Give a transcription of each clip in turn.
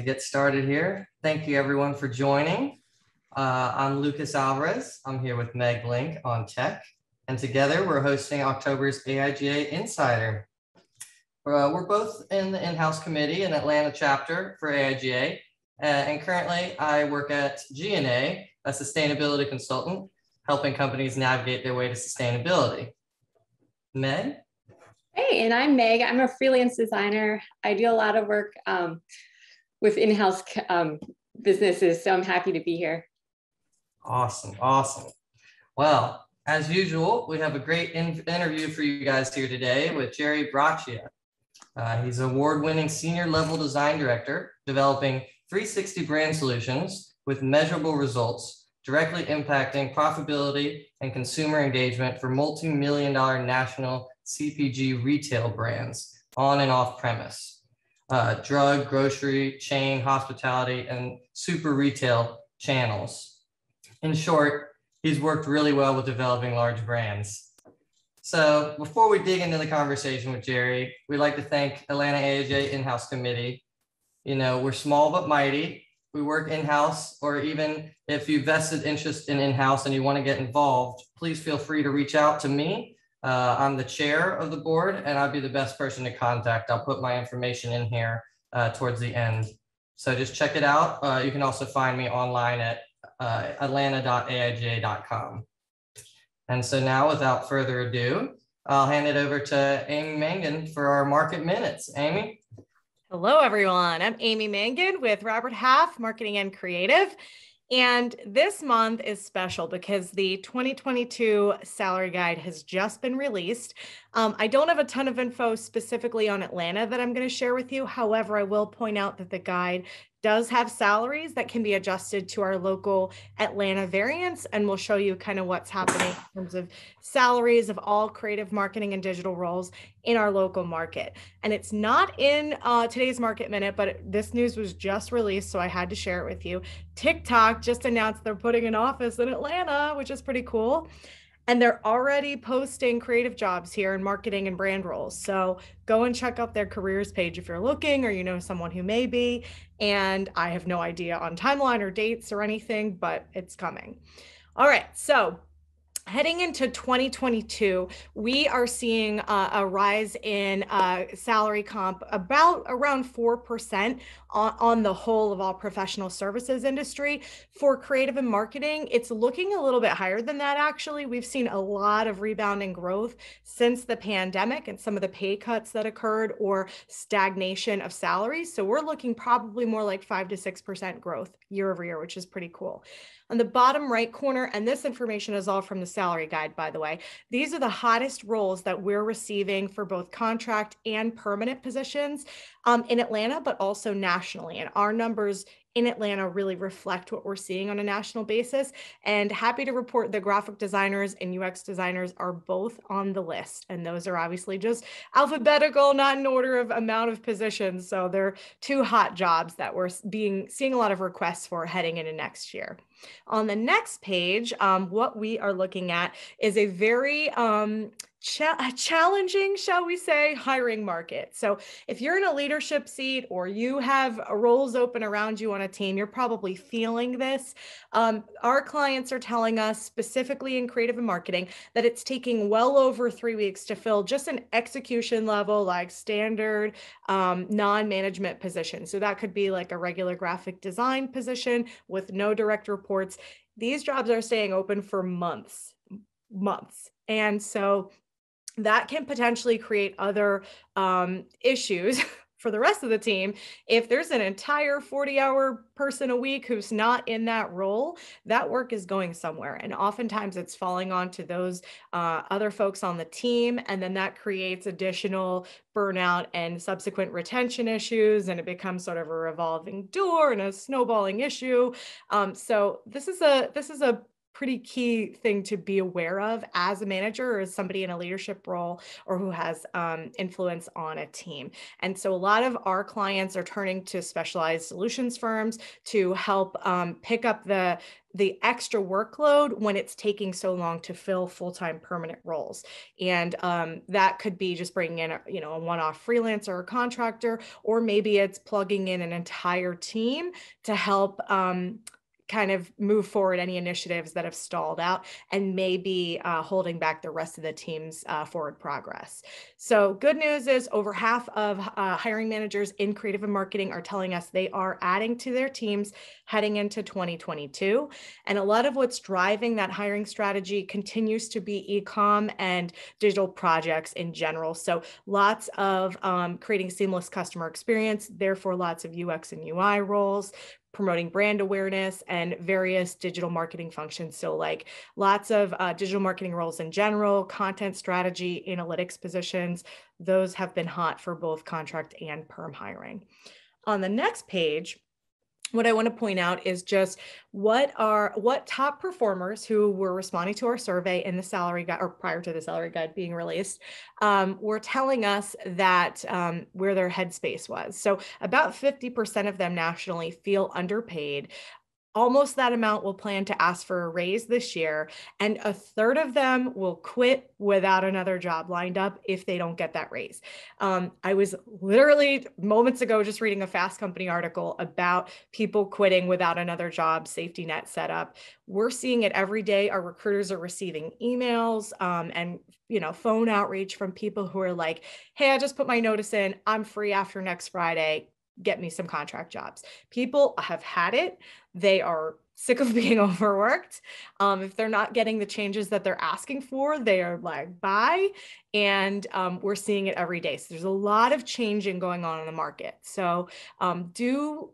to get started here. Thank you, everyone, for joining. Uh, I'm Lucas Alvarez. I'm here with Meg Link on tech, and together we're hosting October's AIGA Insider. Uh, we're both in the in-house committee and Atlanta chapter for AIGA, uh, and currently I work at G&A, a sustainability consultant, helping companies navigate their way to sustainability. Meg? Hey, and I'm Meg. I'm a freelance designer. I do a lot of work um, with in-house um, businesses, so I'm happy to be here. Awesome, awesome. Well, as usual, we have a great in interview for you guys here today with Jerry Braccia. Uh, he's award-winning senior level design director, developing 360 brand solutions with measurable results, directly impacting profitability and consumer engagement for multi-million dollar national CPG retail brands on and off premise, uh, drug, grocery, chain, hospitality, and super retail channels. In short, he's worked really well with developing large brands. So before we dig into the conversation with Jerry, we'd like to thank Atlanta AIGA in-house committee. You know, we're small but mighty. We work in-house, or even if you vested interest in in-house and you want to get involved, please feel free to reach out to me. Uh, I'm the chair of the board and I'd be the best person to contact. I'll put my information in here uh, towards the end. So just check it out. Uh, you can also find me online at uh, atlanta.aiga.com. And so now, without further ado, I'll hand it over to Amy Mangan for our market minutes. Amy? Hello, everyone. I'm Amy Mangan with Robert Half, Marketing and Creative. And this month is special because the 2022 salary guide has just been released. Um, I don't have a ton of info specifically on Atlanta that I'm going to share with you. However, I will point out that the guide does have salaries that can be adjusted to our local Atlanta variants. And we'll show you kind of what's happening in terms of salaries of all creative marketing and digital roles in our local market. And it's not in uh, today's market minute, but this news was just released. So I had to share it with you. TikTok just announced they're putting an office in Atlanta, which is pretty cool and they're already posting creative jobs here in marketing and brand roles. So go and check out their careers page if you're looking or you know someone who may be. And I have no idea on timeline or dates or anything, but it's coming. All right. So heading into 2022 we are seeing uh, a rise in uh, salary comp about around 4% on, on, the whole of all professional services industry. For creative and marketing it's looking a little bit higher than that actually. We've seen a lot of rebounding growth since the pandemic and some of the pay cuts that occurred or stagnation of salaries. So we're looking probably more like 5 to 6% growth year over year which is pretty cool. On the bottom right corner, and this information is all from the salary guide, by the way, these are the hottest roles that we're receiving for both contract and permanent positions um, in Atlanta, but also nationally. And our numbers in Atlanta really reflect what we're seeing on a national basis. And happy to report the graphic designers and UX designers are both on the list. And those are obviously just alphabetical, not in order of amount of positions. So they're two hot jobs that we're being seeing a lot of requests for heading into next year. On the next page, um, what we are looking at is a very um, cha- challenging, shall we say, hiring market. So, if you're in a leadership seat or you have roles open around you on a team, you're probably feeling this. Um, our clients are telling us, specifically in creative and marketing, that it's taking well over three weeks to fill just an execution level, like standard um, non management position. So, that could be like a regular graphic design position with no direct reports. These jobs are staying open for months months. And so that can potentially create other um, issues for the rest of the team. If there's an entire 40 hour person a week who's not in that role, that work is going somewhere. And oftentimes it's falling onto those uh, other folks on the team. And then that creates additional burnout and subsequent retention issues. And it becomes sort of a revolving door and a snowballing issue. Um, so this is a, this is a pretty key thing to be aware of as a manager or as somebody in a leadership role or who has um, influence on a team. And so a lot of our clients are turning to specialized solutions firms to help um, pick up the the extra workload when it's taking so long to fill full-time permanent roles and um, that could be just bringing in a, you know a one-off freelancer or contractor or maybe it's plugging in an entire team to help um, kind of move forward any initiatives that have stalled out and maybe uh, holding back the rest of the team's uh, forward progress. So, good news is over half of uh, hiring managers in creative and marketing are telling us they are adding to their teams heading into 2022. And a lot of what's driving that hiring strategy continues to be e com and digital projects in general. So, lots of um, creating seamless customer experience, therefore, lots of UX and UI roles, promoting brand awareness and various digital marketing functions. So, like lots of uh, digital marketing roles in general, content strategy, analytics positions, those have been hot for both contract and perm hiring. On the next page, what I want to point out is just what are what top performers who were responding to our survey in the salary guide or prior to the salary guide being released um, were telling us that um, where their headspace was. So about 50% of them nationally feel underpaid almost that amount will plan to ask for a raise this year and a third of them will quit without another job lined up if they don't get that raise. Um, i was literally moments ago just reading a fast company article about people quitting without another job safety net set up. We're seeing it every day. Our recruiters are receiving emails um, and you know phone outreach from people who are like hey i just put my notice in. I'm free after next friday get me some contract jobs. People have had it. They are sick of being overworked. Um, if they're not getting the changes that they're asking for, they are like, bye. And um, we're seeing it every day. So there's a lot of changing going on in the market. So um, do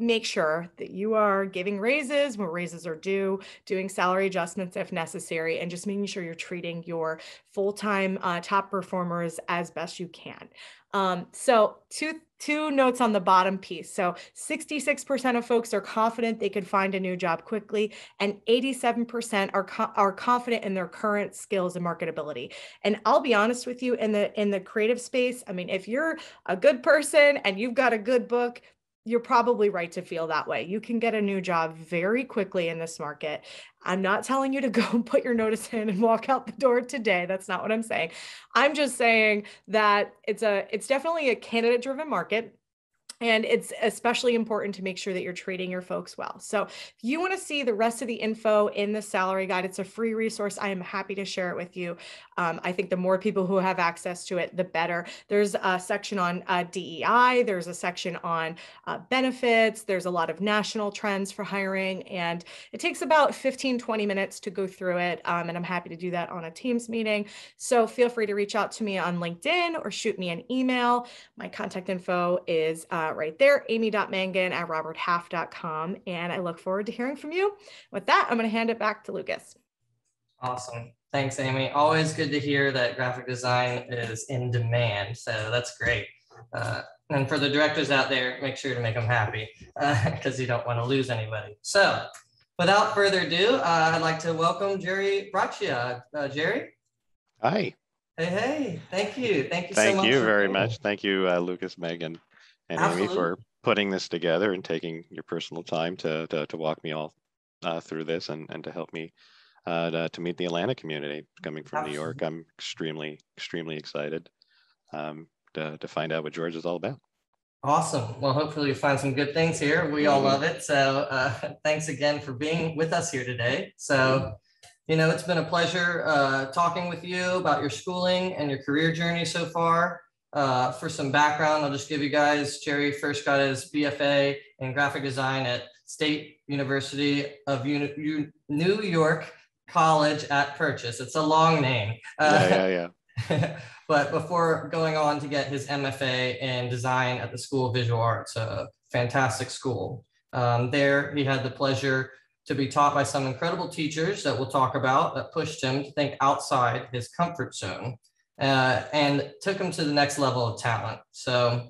make sure that you are giving raises when raises are due, doing salary adjustments if necessary, and just making sure you're treating your full time uh, top performers as best you can. Um, so, two two notes on the bottom piece. So 66% of folks are confident they could find a new job quickly, and 87% are, co- are confident in their current skills and marketability. And I'll be honest with you, in the in the creative space, I mean, if you're a good person and you've got a good book, you're probably right to feel that way. You can get a new job very quickly in this market. I'm not telling you to go put your notice in and walk out the door today. That's not what I'm saying. I'm just saying that it's a it's definitely a candidate driven market and it's especially important to make sure that you're treating your folks well. So, if you want to see the rest of the info in the salary guide, it's a free resource. I am happy to share it with you. Um, I think the more people who have access to it, the better. There's a section on uh, DEI, there's a section on uh, benefits, there's a lot of national trends for hiring, and it takes about 15, 20 minutes to go through it. Um, and I'm happy to do that on a Teams meeting. So, feel free to reach out to me on LinkedIn or shoot me an email. My contact info is uh, right there, amy.mangan at roberthalf.com. And I look forward to hearing from you. With that, I'm going to hand it back to Lucas. Awesome. Thanks, Amy. Always good to hear that graphic design is in demand. So that's great. Uh, and for the directors out there, make sure to make them happy because uh, you don't want to lose anybody. So without further ado, uh, I'd like to welcome Jerry Braccia. Uh, Jerry? Hi. Hey, hey, thank you. Thank you Thank so much. Thank you very much. Thank you, uh, Lucas, Megan, and Absolutely. Amy for putting this together and taking your personal time to, to, to walk me all uh, through this and, and to help me uh, to, to, meet the Atlanta community coming from Absolutely. New York. I'm extremely, extremely excited um, to, to find out what George is all about. Awesome. Well, hopefully you find some good things here. We all love it. So uh, thanks again for being with us here today. So, you know, it's been a pleasure uh, talking with you about your schooling and your career journey so far. Uh, for some background, I'll just give you guys, Jerry first got his BFA in graphic design at State University of Uni- New York College at Purchase. It's a long name. Uh, yeah, yeah, yeah. but before going on to get his MFA in design at the School of Visual Arts, a fantastic school. Um, there, he had the pleasure to be taught by some incredible teachers that we'll talk about that pushed him to think outside his comfort zone uh, and took them to the next level of talent. So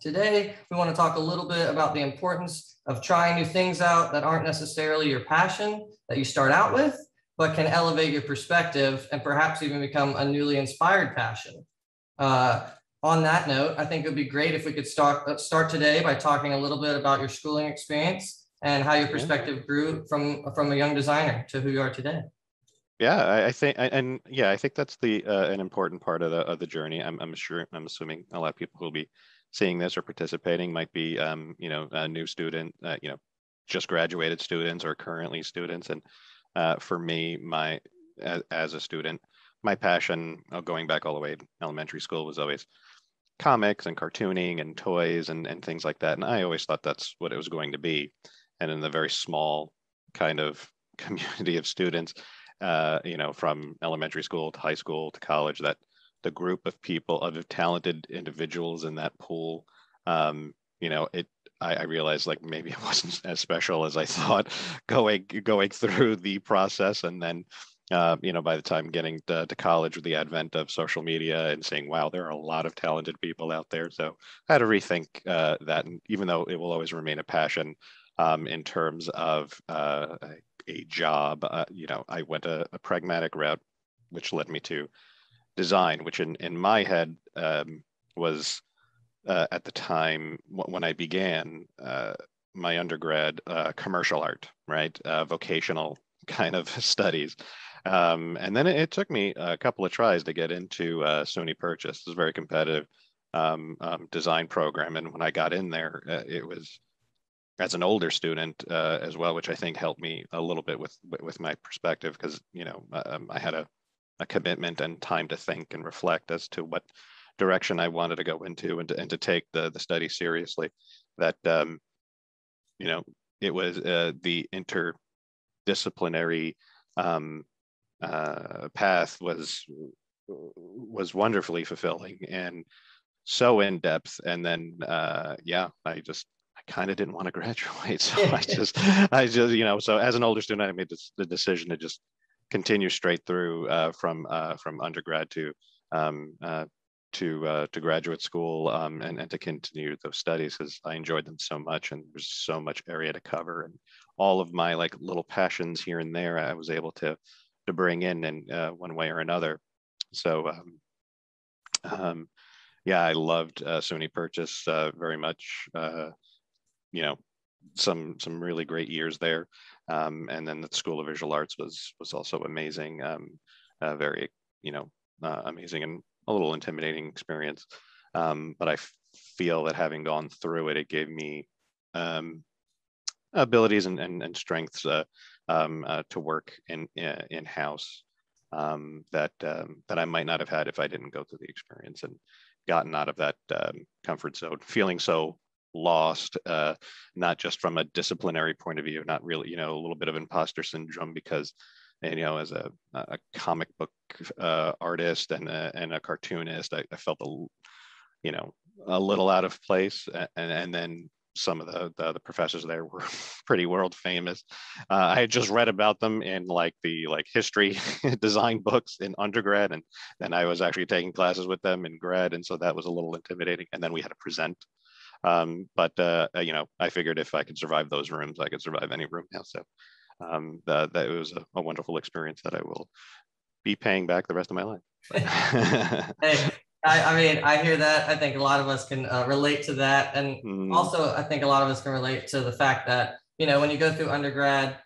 today we want to talk a little bit about the importance of trying new things out that aren't necessarily your passion that you start out with, but can elevate your perspective and perhaps even become a newly inspired passion. Uh, on that note, I think it would be great if we could start uh, start today by talking a little bit about your schooling experience and how your perspective grew from from a young designer to who you are today. Yeah, I, I think, and yeah, I think that's the uh, an important part of the of the journey. I'm I'm sure I'm assuming a lot of people who will be seeing this or participating might be, um, you know, a new student, uh, you know, just graduated students or currently students. And uh, for me, my as, as, a student, my passion of going back all the way to elementary school was always comics and cartooning and toys and, and things like that. And I always thought that's what it was going to be. And in the very small kind of community of students, uh, you know, from elementary school to high school to college, that the group of people of talented individuals in that pool, um, you know, it I, I, realized like maybe it wasn't as special as I thought going going through the process and then uh, you know, by the time getting to, to, college with the advent of social media and saying, wow, there are a lot of talented people out there. So I had to rethink uh, that. And even though it will always remain a passion um, in terms of uh, a job, uh, you know, I went a, a, pragmatic route, which led me to design, which in, in my head um, was uh, at the time when I began uh, my undergrad commercial art, right? vocational kind of studies. Um, and then it, it, took me a couple of tries to get into uh, SUNY Purchase. It was a very competitive um, um, design program. And when I got in there, uh, it was as an older student uh, as well, which I think helped me a little bit with with my perspective because you know um, I had a, a commitment and time to think and reflect as to what direction I wanted to go into and to, and to take the the study seriously. That um, you know it was uh, the interdisciplinary um, uh, path was was wonderfully fulfilling and so in depth. And then uh, yeah, I just I kind of didn't want to graduate, so I just I just you know so as an older student, I made this, the decision to just continue straight through uh, from uh, from undergrad to um, uh, to uh, to graduate school um, and, and to continue those studies because I enjoyed them so much and there's so much area to cover and all of my like little passions here and there I was able to to bring in in uh, one way or another. So um, um, yeah, I loved uh, SUNY Purchase uh, very much. Uh, you know, some some really great years there, um, and then the School of Visual Arts was was also amazing. Um, very you know uh, amazing and a little intimidating experience. Um, but I feel that having gone through it, it gave me um, abilities and, and, and strengths uh, um, uh, to work in in house um, that that I might not have had if I didn't go through the experience and gotten out of that comfort zone, feeling so lost, uh, not just from a disciplinary point of view, not really, you know, a little bit of imposter syndrome because, and, you know, as a, a comic book uh, artist and a, and a cartoonist, I, I, felt a, you know, a little out of place, and and then some of the, the, the professors there were pretty world famous. Uh, I had just read about them in like the like history design books in undergrad, and then I was actually taking classes with them in grad, and so that was a little intimidating. And then we had to present. Um, but uh, uh you know, I figured if I could survive those rooms, I could survive any room now. So um, that, that was a, a wonderful experience that I will be paying back the rest of my life. hey, I, I, mean, I hear that. I think a lot of us can uh, relate to that. And mm. also, I think a lot of us can relate to the fact that, you know, when you go through undergrad,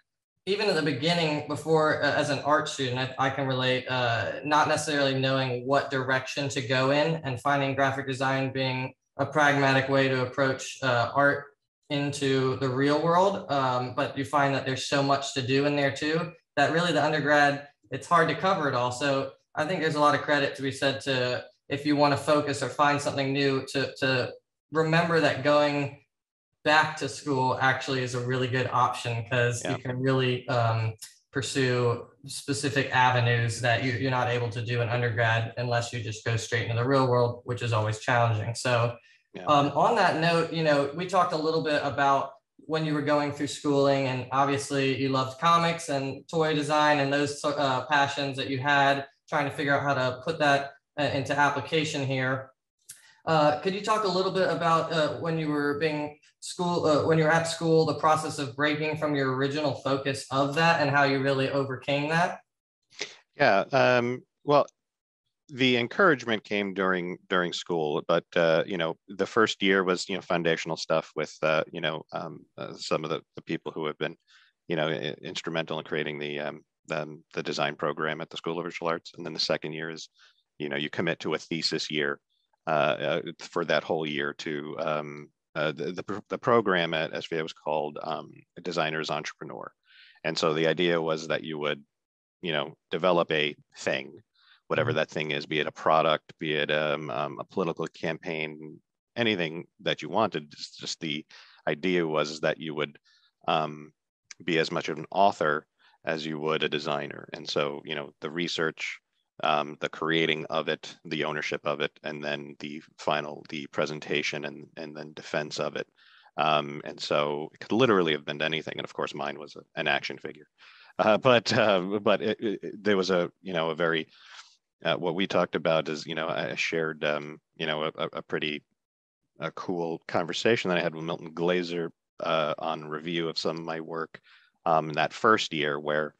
even at the beginning, before uh, as an art student, I, I can relate, uh, not necessarily knowing what direction to go in and finding graphic design being a pragmatic way to approach uh, art into the real world. Um, but you find that there's so much to do in there too, that really the undergrad, it's hard to cover it all. So I think there's a lot of credit to be said to if you want to focus or find something new to, to remember that going back to school actually is a really good option because yeah. you can really um, pursue specific avenues that you, you're not able to do in undergrad unless you just go straight into the real world, which is always challenging. So yeah. um, on that note, you know, we talked a little bit about when you were going through schooling and obviously you loved comics and toy design and those uh, passions that you had trying to figure out how to put that uh, into application here. Uh, could you talk a little bit about uh, when you were being school, uh, when you're at school, the process of breaking from your original focus of that and how you really overcame that? Yeah. Um, well, the encouragement came during during school, but uh, you know, the first year was you know foundational stuff with uh, you know um, uh, some of the, the people who have been you know instrumental in creating the um, the, the design program at the School of Visual Arts, and then the second year is you know you commit to a thesis year uh, uh, for that whole year to um, uh, the, the, the program at SVA was called um, Designers Entrepreneur, and so the idea was that you would you know develop a thing whatever mm-hmm. that thing is, be it a product, be it um, um, a political campaign, anything that you wanted. Just, just the idea was that you would um, be as much of an author as you would a designer. And so, you know, the research, um, the creating of it, the ownership of it, and then the final, the presentation and, and then defense of it. Um, and so it could literally have been anything. And of course, mine was a, an action figure. Uh, but uh, but it, it, there was a you know a very uh, what we talked about is, you know, I shared, um, you know, a, a pretty a cool conversation that I had with Milton Glaser uh, on review of some of my work um, that first year, where,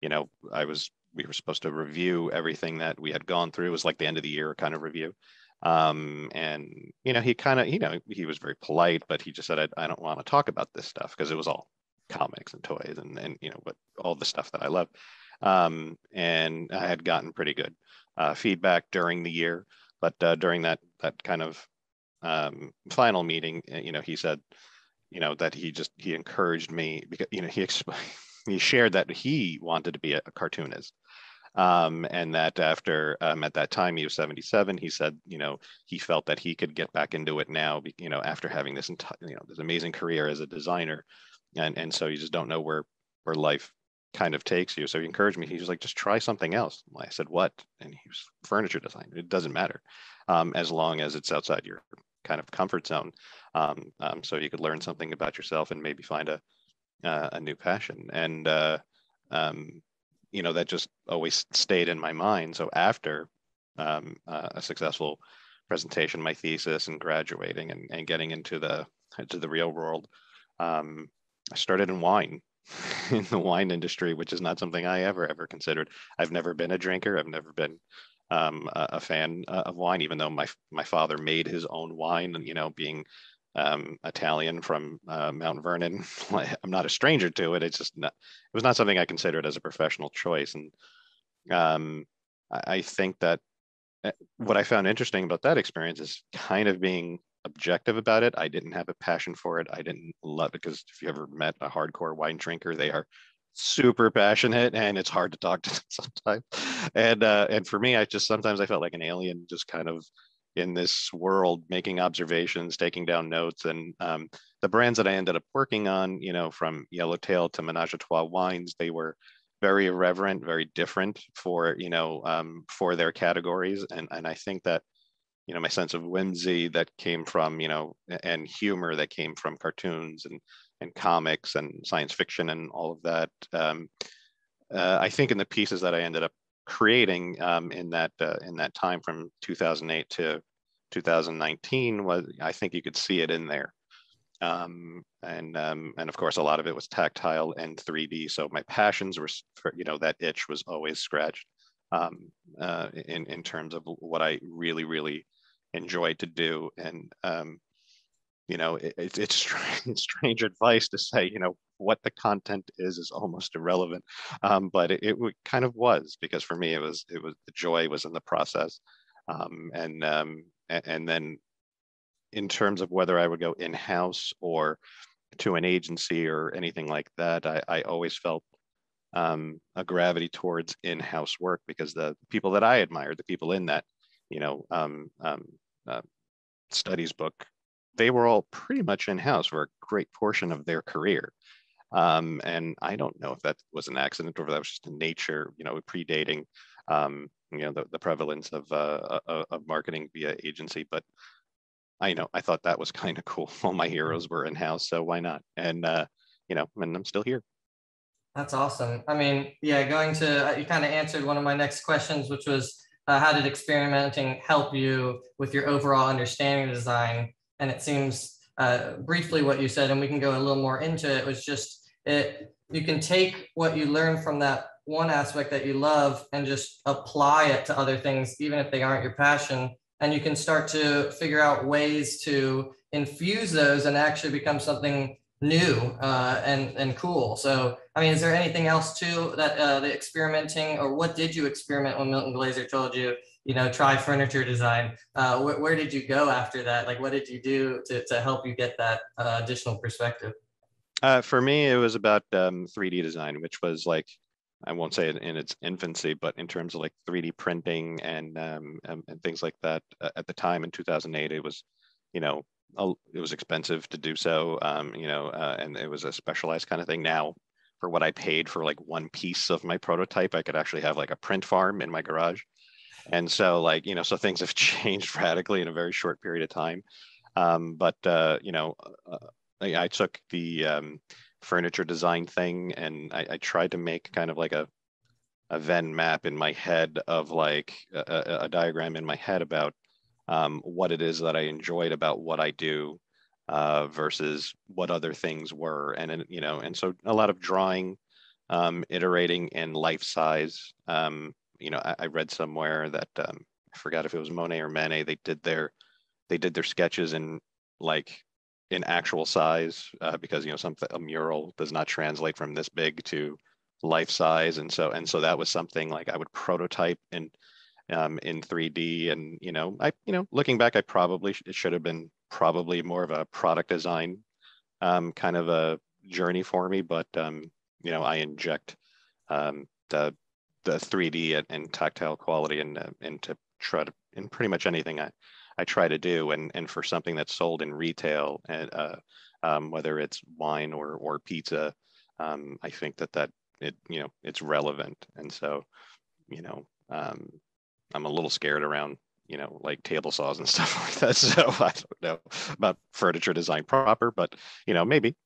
you know, I was we were supposed to review everything that we had gone through. It was like the end of the year kind of review. Um, and you know, he kind of, you know, he was very polite, but he just said, I, I don't want to talk about this stuff because it was all comics and toys and and you know, but all the stuff that I love. Um, and I had gotten pretty good uh, feedback during the year. But uh, during that that kind of um, final meeting, uh, you know, he said, you know, that he just he encouraged me because you know he explained, he shared that he wanted to be a cartoonist. Um, and that after um, at that time he was 77 he said you know he felt that he could get back into it now you know after having this entire you know this amazing career as a designer and and so you just don't know where where life kind of takes you. So he encouraged me. He was like, just try something else. I said, what? And he was furniture design. It doesn't matter um, as long as it's outside your kind of comfort zone. Um, um, so you could learn something about yourself and maybe find a, uh, a new passion. And, uh, um, you know, that just always stayed in my mind. So after um, uh, a successful presentation, my thesis and graduating and, and getting into the, into the real world, um, I started in wine in the wine industry, which is not something I ever ever considered. I've never been a drinker. I've never been um, a, a, fan uh, of wine, even though my my father made his own wine. And you know, being um, Italian from uh, Mount Vernon, I'm not a stranger to it. It's just not. It was not something I considered as a professional choice. And um, I, I think that eh, what I found interesting about that experience is kind of being objective about it. I didn't have a passion for it. I didn't love it because if you ever met a hardcore wine drinker, they are super passionate and it's hard to talk to them sometimes. And uh, and for me, I just sometimes I felt like an alien, just kind of in this world, making observations, taking down notes, and um, the brands that I ended up working on, you know, from Yellowtail to Menage a Trois wines, they were very irreverent, very different for you know um, for their categories, and and I think that you know my sense of whimsy that came from you know and humor that came from cartoons and and comics and science fiction and all of that um, uh, i think in the pieces that i ended up creating um, in that uh, in that time from 2008 to 2019 was i think you could see it in there um, and um, and of course a lot of it was tactile and 3d so my passions were for, you know that itch was always scratched um, uh, in in terms of what I really really enjoyed to do. And, um, you know, it, it's, it's strange, strange, advice to say, you know, what the content is is almost irrelevant. Um, but it, it, kind of was because for me, it was, it was the joy was in the process. Um, and, and, then in terms of whether I would go in-house or to an agency or anything like that, I, I always felt um, a gravity towards in-house work because the people that I admired, the people in that you know, um, um, uh, studies book, they were all pretty much in-house for a great portion of their career. Um, and I don't know if that was an accident or if that was just a nature, you know, predating, um, you know, the, the prevalence of, uh, uh of marketing via agency. But I you know I thought that was kind of cool. All my heroes were in-house, so why not? And uh, you know, and I'm still here. That's awesome. I mean, yeah, going to you kind of answered one of my next questions, which was uh, how did experimenting help you with your overall understanding of design? And it seems uh, briefly what you said, and we can go a little more into it, was just it. You can take what you learn from that one aspect that you love and just apply it to other things, even if they aren't your passion. And you can start to figure out ways to infuse those and actually become something new uh, and and cool. So, I mean, is there anything else too that uh, the experimenting, or what did you experiment when Milton Glaser told you, you know, try furniture design? Uh, wh- where did you go after that? Like, what did you do to to help you get that uh, additional perspective? Uh, for me, it was about um, 3D design, which was like I won't say it in its infancy, but in terms of like 3D printing and um, and, and things like that. Uh, at the time in 2008, it was, you know, it was expensive to do so, um, you know, uh, and it was a specialized kind of thing. Now, for what I paid for like one piece of my prototype, I could actually have like a print farm in my garage. And so, like, you know, so things have changed radically in a very short period of time. Um, but, uh, you know, uh, I, I, took the um, furniture design thing and I, I, tried to make kind of like a, a Venn map in my head of like a, a diagram in my head about um, what it is that I enjoyed about what I do uh, versus what other things were. And, and you know, and so a lot of drawing, um, iterating in life size. Um, you know, I, I, read somewhere that um, I forgot if it was Monet or Manet, they did their, they did their sketches in like in actual size uh, because, you know, something, a mural does not translate from this big to life size. And so, and so that was something like I would prototype and um, in 3D. And you know, I you know, looking back, I probably it should have been probably more of a product design um, kind of a journey for me. But um, you know, I inject um, the the 3D and, and tactile quality and uh, into try to in pretty much anything I I try to do. And and for something that's sold in retail and uh, um, whether it's wine or or pizza, um, I think that that it you know it's relevant. And so you know um, I'm a little scared around, you know, like table saws and stuff like that. So I don't know about furniture design proper, but you know, maybe.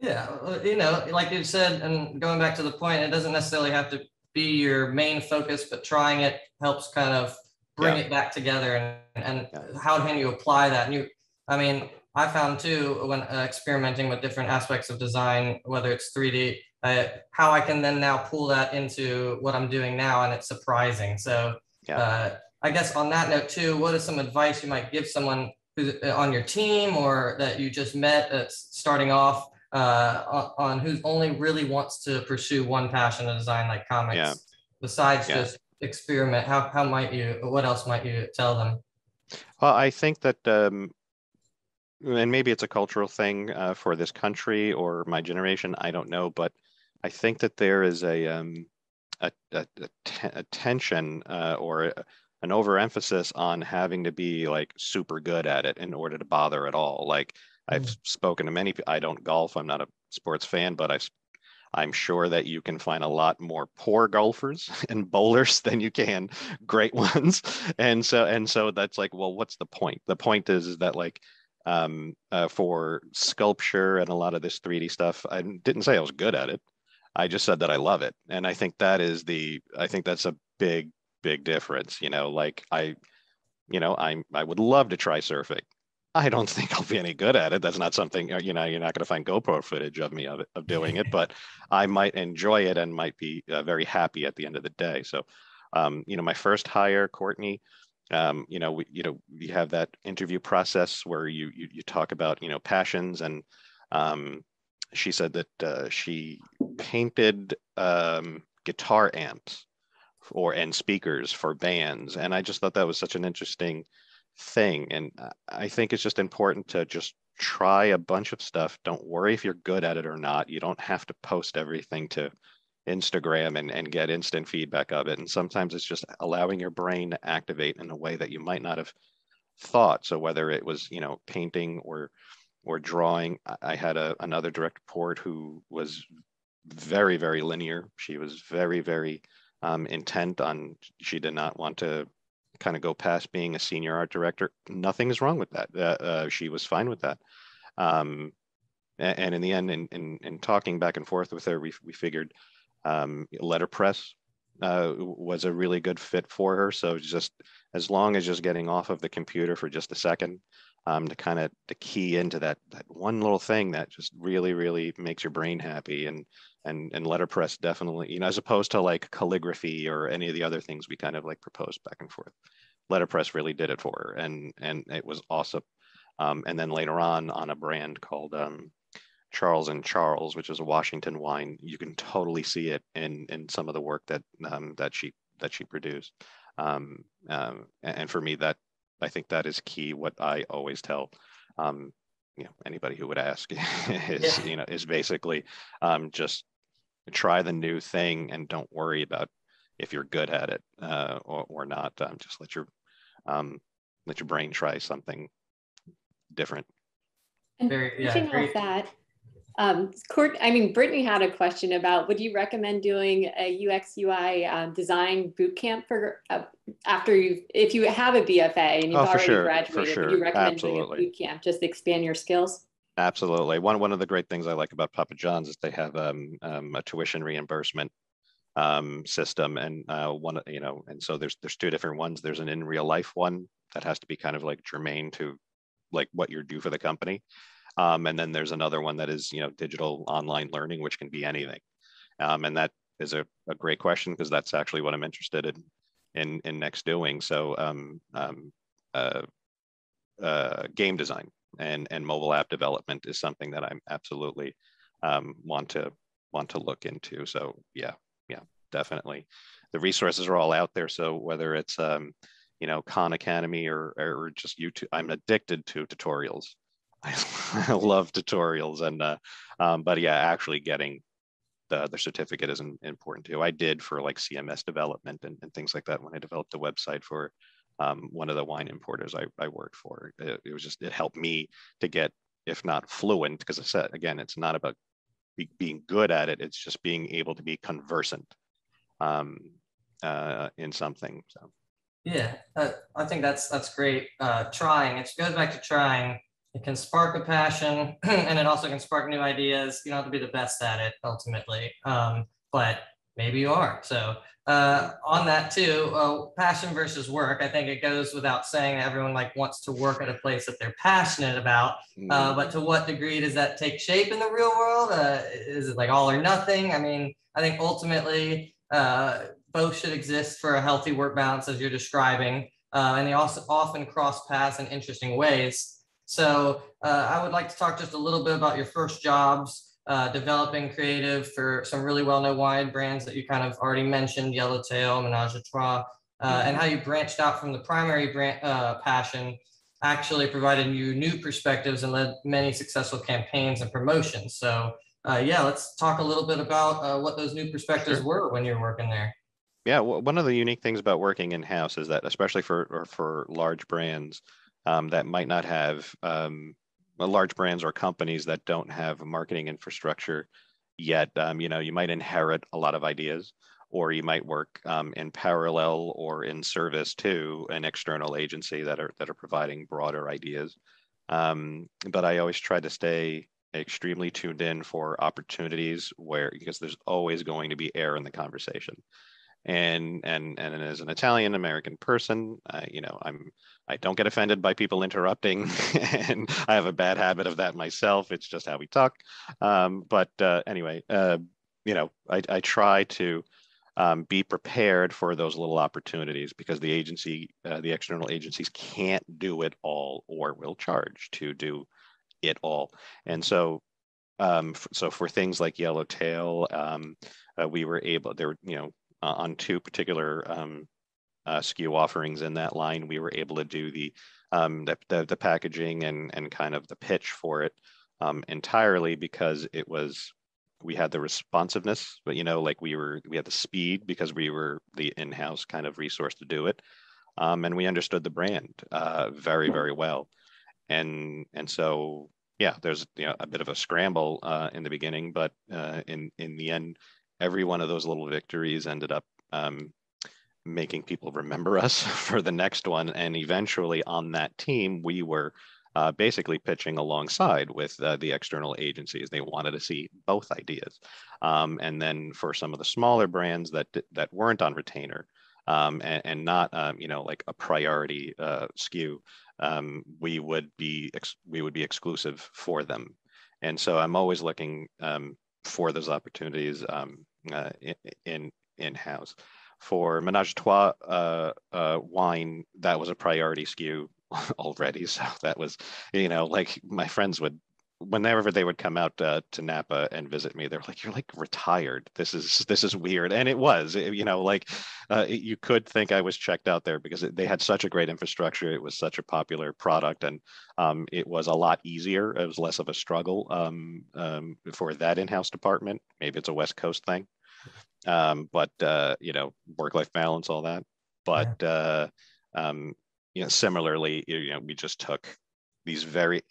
Yeah, you know, like you said, and going back to the point, it doesn't necessarily have to be your main focus, but trying it helps kind of bring yeah. it back together. And, and yeah. how can you apply that? And you, I mean, I found too when uh, experimenting with different aspects of design, whether it's 3D, uh, how I can then now pull that into what I'm doing now, and it's surprising. So yeah. Uh, I guess on that note too, what is some advice you might give someone who's uh, on your team or that you just met that's starting off uh, on who only really wants to pursue one passion of design like comics? Yeah. Besides just experiment, how, how might you, what else might you tell them? Well, I think that, um, and maybe it's a cultural thing uh, for this country or my generation, I don't know, but I think that there is a, um, a, a, a tension uh, or a, an overemphasis on having to be like super good at it in order to bother at all. Like I've mm. spoken to many. I don't golf. I'm not a sports fan, but I I'm sure that you can find a lot more poor golfers and bowlers than you can great ones. And so and so that's like, well, what's the point? The point is, is that like um, uh, for sculpture and a lot of this 3D stuff, I didn't say I was good at it. I just said that I love it. And I think that is the, I think that's a big, big difference. You know, like I, you know, I I would love to try surfing. I don't think I'll be any good at it. That's not something you know. You're not going to find GoPro footage of me of it, of doing it, but I might enjoy it and might be uh, very happy at the end of the day. So, um, you know, my first hire, Courtney, um, you know, we, you know, we have that interview process where you you, you talk about you know passions and um, she said that uh, she painted um, guitar amps or and speakers for bands, and I just thought that was such an interesting thing. And I think it's just important to just try a bunch of stuff. Don't worry if you're good at it or not. You don't have to post everything to Instagram and, and get instant feedback of it. And sometimes it's just allowing your brain to activate in a way that you might not have thought. So whether it was, you know, painting or or drawing. I had a, another direct report who was very, very linear. She was very, very um, intent on, she did not want to kind of go past being a senior art director. Nothing is wrong with that. Uh, uh, she was fine with that. Um, and, and, in the end, in, in, in, talking back and forth with her, we, we figured um, letterpress uh, was a really good fit for her. So just as long as just getting off of the computer for just a second, um, to kind of to key into that that one little thing that just really really makes your brain happy and and and letterpress definitely you know as opposed to like calligraphy or any of the other things we kind of like proposed back and forth letterpress really did it for her and and it was awesome um, and then later on on a brand called um, Charles and Charles, which is a Washington wine, you can totally see it in in some of the work that um, that she that she produced. Um, um, and for me, that I think that is key. What I always tell, um, you know, anybody who would ask is, yeah. you know, is basically um, just try the new thing and don't worry about if you're good at it uh, or, or not. Um, just let your um, let your brain try something different. And Very, yeah, off that, um, Court, I mean, Brittany had a question about would you recommend doing a UX UI uh, design boot camp for uh, after you, if you have a BFA and you've oh, already sure, graduated, sure. would you recommend Absolutely. doing a boot camp just to expand your skills? Absolutely. One, one of the great things I like about Papa John's is they have um, um, a tuition reimbursement um, system and uh, one, you know, and so there's, there's two different ones. There's an in real life one that has to be kind of like germane to like what you do for the company. Um, and then there's another one that is, you know, digital online learning, which can be anything. Um, and that is a, a great question because that's actually what I'm interested in in, in next doing. So um, um, uh, uh, game design and, and mobile app development is something that I'm absolutely um, want to want to look into. So yeah, yeah, definitely. The resources are all out there. So whether it's um, you know Khan Academy or or just YouTube, I'm addicted to tutorials. I, love tutorials and uh, um, but yeah, actually getting the, the certificate is important too. I did for like CMS development and, and things like that when I developed the website for um, one of the wine importers I, I worked for. It, it, was just, it helped me to get, if not fluent, because I said, again, it's not about be, being good at it. It's just being able to be conversant um, uh, in something. So. Yeah, uh, I think that's, that's great. Uh, trying, it goes back to trying it can spark a passion and it also can spark new ideas. You don't have to be the best at it ultimately, um, but maybe you are. So uh, on that too, uh, passion versus work. I think it goes without saying that everyone like wants to work at a place that they're passionate about. Uh, mm. but to what degree does that take shape in the real world? Uh, is it like all or nothing? I mean, I think ultimately uh, both should exist for a healthy work balance, as you're describing, uh, and they also often cross paths in interesting ways. So uh, I would like to talk just a little bit about your first jobs, uh, developing creative for some really well-known wine brands that you kind of already mentioned, Yellowtail, Menage a Trois, uh, and how you branched out from the primary brand uh, passion, actually provided you new perspectives and led many successful campaigns and promotions. So uh, yeah, let's talk a little bit about uh, what those new perspectives sure. were when you were working there. Yeah, well, one of the unique things about working in house is that, especially for for large brands, um, that might not have um, large brands or companies that don't have marketing infrastructure yet. Um, you know, you might inherit a lot of ideas, or you might work um, in parallel or in service to an external agency that are that are providing broader ideas. Um, but I always try to stay extremely tuned in for opportunities where because there's always going to be air in the conversation and and and as an Italian American person, uh, you know, I'm I don't get offended by people interrupting, and I have a bad habit of that myself. It's just how we talk. Um, but uh, anyway, uh, you know, I, I try to um, be prepared for those little opportunities because the agency, uh, the external agencies, can't do it all or will charge to do it all, and so. Um, so for things like Yellowtail, um, uh, we were able. There, you know, uh, on two particular um, uh, SKU offerings in that line, we were able to do the um, the, the, the, packaging and, and kind of the pitch for it um, entirely because it was we had the responsiveness, but you know, like we were we had the speed because we were the in-house kind of resource to do it, um, and we understood the brand uh, very very well, and and so yeah, there's you know a bit of a scramble uh, in the beginning, but uh, in in the end, every one of those little victories ended up um, making people remember us for the next one. And eventually on that team, we were uh, basically pitching alongside with uh, the external agencies. They wanted to see both ideas. Um, and then for some of the smaller brands that, that weren't on retainer, um, and, and, not um, you know like a priority uh, SKU. um, we would be ex- we would be exclusive for them. And so I'm always looking um, for those opportunities um, uh, in in house. For Menage Trois uh, uh, wine, that was a priority SKU already. So that was, you know, like my friends would whenever they would come out uh, to Napa and visit me, they're like, "You're like retired. This is this is weird," and it was. It, you know, like uh, you could think I was checked out there because it, they had such a great infrastructure. It was such a popular product, and um, it was a lot easier. It was less of a struggle um, um, for that in-house department. Maybe it's a West Coast thing, um, but uh, you know, work-life balance, all that. But uh, um, you know, similarly, you know, we just took these very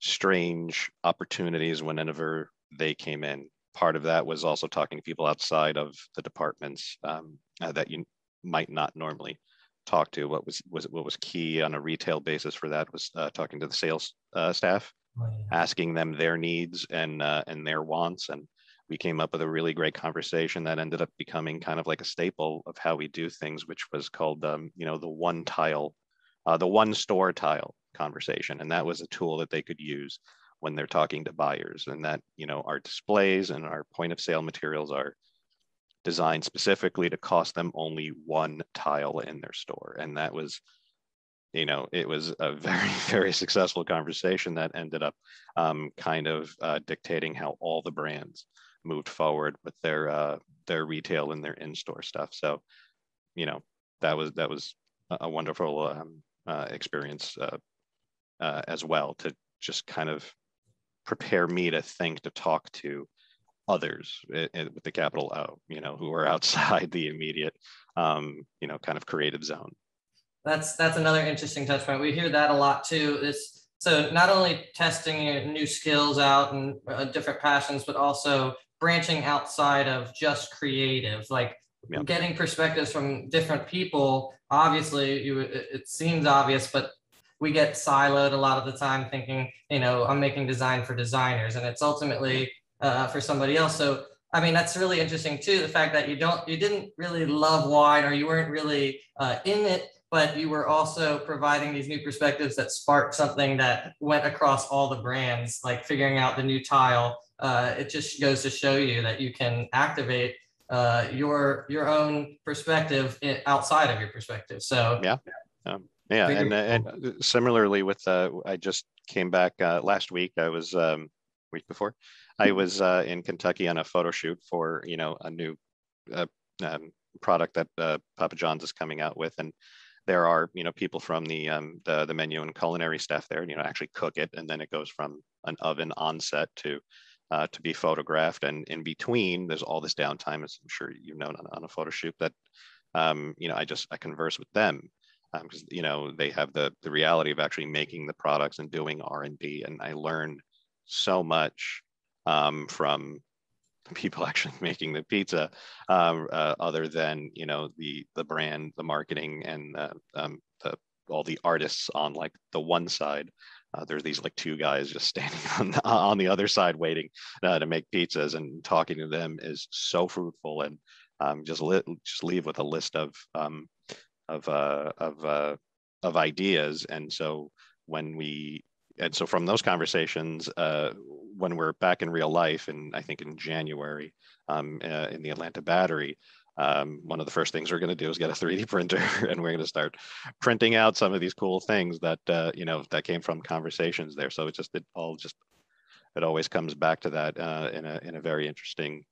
strange opportunities whenever they came in. Part of that was also talking to people outside of the departments um, uh, that you might not normally talk to. What was was what was key on a retail basis for that was uh, talking to the sales uh, staff, oh, yeah. asking them their needs and uh, and their wants, and we came up with a really great conversation that ended up becoming kind of like a staple of how we do things, which was called um, you know the one tile, uh, the one store tile conversation. And that was a tool that they could use when they're talking to buyers and that, you know, our displays and our point of sale materials are designed specifically to cost them only one tile in their store. And that was, you know, it was a very, very successful conversation that ended up um, kind of uh, dictating how all the brands moved forward with their uh, their retail and their in-store stuff. So, you know, that was that was a wonderful um, uh, experience uh, uh, as well to just kind of prepare me to think to talk to others it, it, with the capital O, you know, who are outside the immediate, um, you know, kind of creative zone. That's that's another interesting touch point. We hear that a lot too. Is so not only testing new skills out and uh, different passions, but also branching outside of just creative, like yep. getting perspectives from different people. Obviously, you it, it seems obvious, but we get siloed a lot of the time thinking, you know, I'm making design for designers and it's ultimately uh, for somebody else. So, I mean, that's really interesting too. The fact that you don't, you didn't really love wine or you weren't really uh, in it, but you were also providing these new perspectives that sparked something that went across all the brands, like figuring out the new tile. Uh, it just goes to show you that you can activate uh, your your own perspective outside of your perspective. So yeah, um, yeah, and and similarly with uh, I just came back uh, last week. I was um, week before. I was uh, in Kentucky on a photo shoot for you know a new uh, um, product that uh, Papa John's is coming out with, and there are you know people from the um, the the menu and culinary staff there. You know, actually cook it, and then it goes from an oven on set to uh, to be photographed. And in between, there's all this downtime, as I'm sure you've known on, on a photo shoot. That um, you know, I just I converse with them because um, you know they have the the reality of actually making the products and doing R and D, and I learned so much um, from people actually making the pizza, um, uh, other than you know the the brand, the marketing, and um, the all the artists on like the one side. Uh, there's these like two guys just standing on the, on the other side waiting uh, to make pizzas, and talking to them is so fruitful and um, just li- just leave with a list of um, of uh, of uh, of ideas. And so when we and so from those conversations, uh, when we're back in real life, and I think in January um, uh, in the Atlanta Battery, um, one of the first things we're going to do is get a 3D printer, and we're going to start printing out some of these cool things that uh, you know that came from conversations there. So it just it all just it always comes back to that uh, in a in a very interesting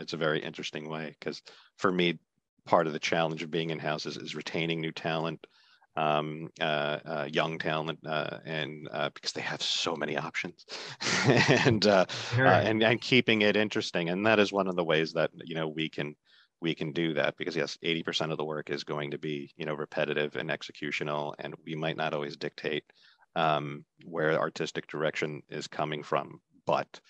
it's a very interesting way because for me part of the challenge of being in house is, is retaining new talent, um, uh, uh, young talent, uh, and uh, because they have so many options, and uh, uh, and and keeping it interesting. And that is one of the ways that you know we can we can do that because yes 80% of the work is going to be you know repetitive and executional. And we might not always dictate um, where artistic direction is coming from. But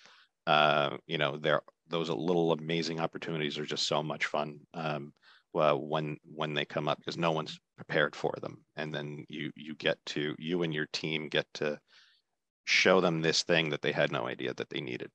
uh, you know there those little amazing opportunities are just so much fun. Um, uh, when when they come up because no one's prepared for them. And then you you get to you and your team get to show them this thing that they had no idea that they needed.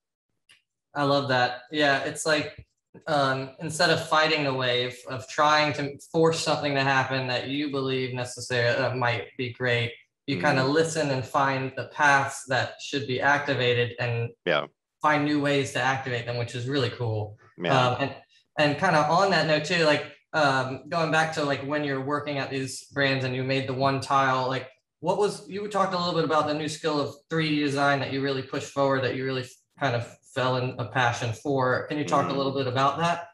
I love that. Yeah it's like um, instead of fighting the wave of trying to force something to happen that you believe necessarily uh, might be great you mm. kind of listen and find the paths that should be activated and yeah. find new ways to activate them which is really cool. Yeah. Um, and and kind of on that note too like um, going back to like when you're working at these brands and you made the one tile like what was you talked a little bit about the new skill of 3d design that you really pushed forward that you really kind of fell in a passion for can you talk mm. a little bit about that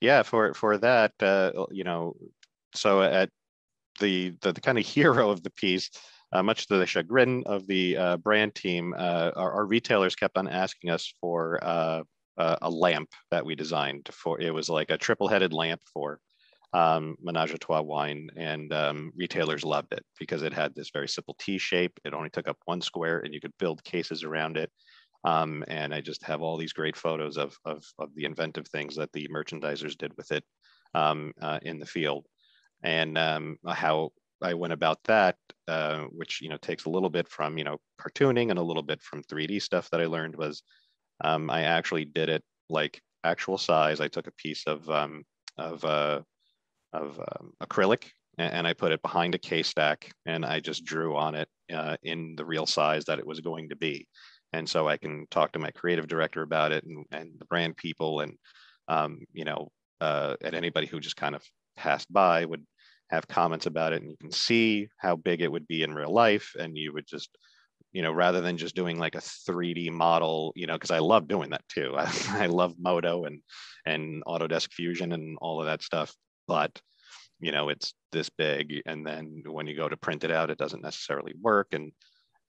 yeah for for that uh, you know so at the, the, the kind of hero of the piece uh, much to the chagrin of the uh, brand team, uh, our, our, retailers kept on asking us for uh, a lamp that we designed for. It was like a triple-headed lamp for um, Menage a Trois wine, and um, retailers loved it because it had this very simple T shape. It only took up one square, and you could build cases around it. Um, and I just have all these great photos of, of, of the inventive things that the merchandisers did with it um, uh, in the field, and um, how I went about that, uh, which you know takes a little bit from you know cartooning and a little bit from 3D stuff that I learned was um, I actually did it like actual size. I took a piece of um, of uh, of um, acrylic and, and, I put it behind a K stack and I just drew on it uh, in the real size that it was going to be. And so I can talk to my creative director about it and, and the brand people and um, you know uh, and anybody who just kind of passed by would have comments about it and you can see how big it would be in real life and you would just you know, rather than just doing like a 3D model, you know, because I love doing that too. I, I love Modo and and Autodesk Fusion and all of that stuff. But you know, it's this big, and then when you go to print it out, it doesn't necessarily work. And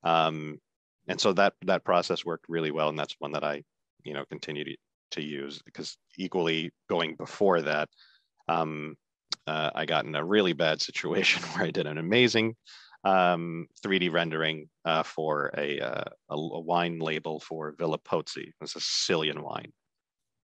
um, and so that that process worked really well, and that's one that I, you know, continue to, to use because equally going before that, um, uh, I got in a really bad situation where I did an amazing um, 3D rendering uh, for a, uh, a, a, wine label for Villa Pozzi. It's a Sicilian wine.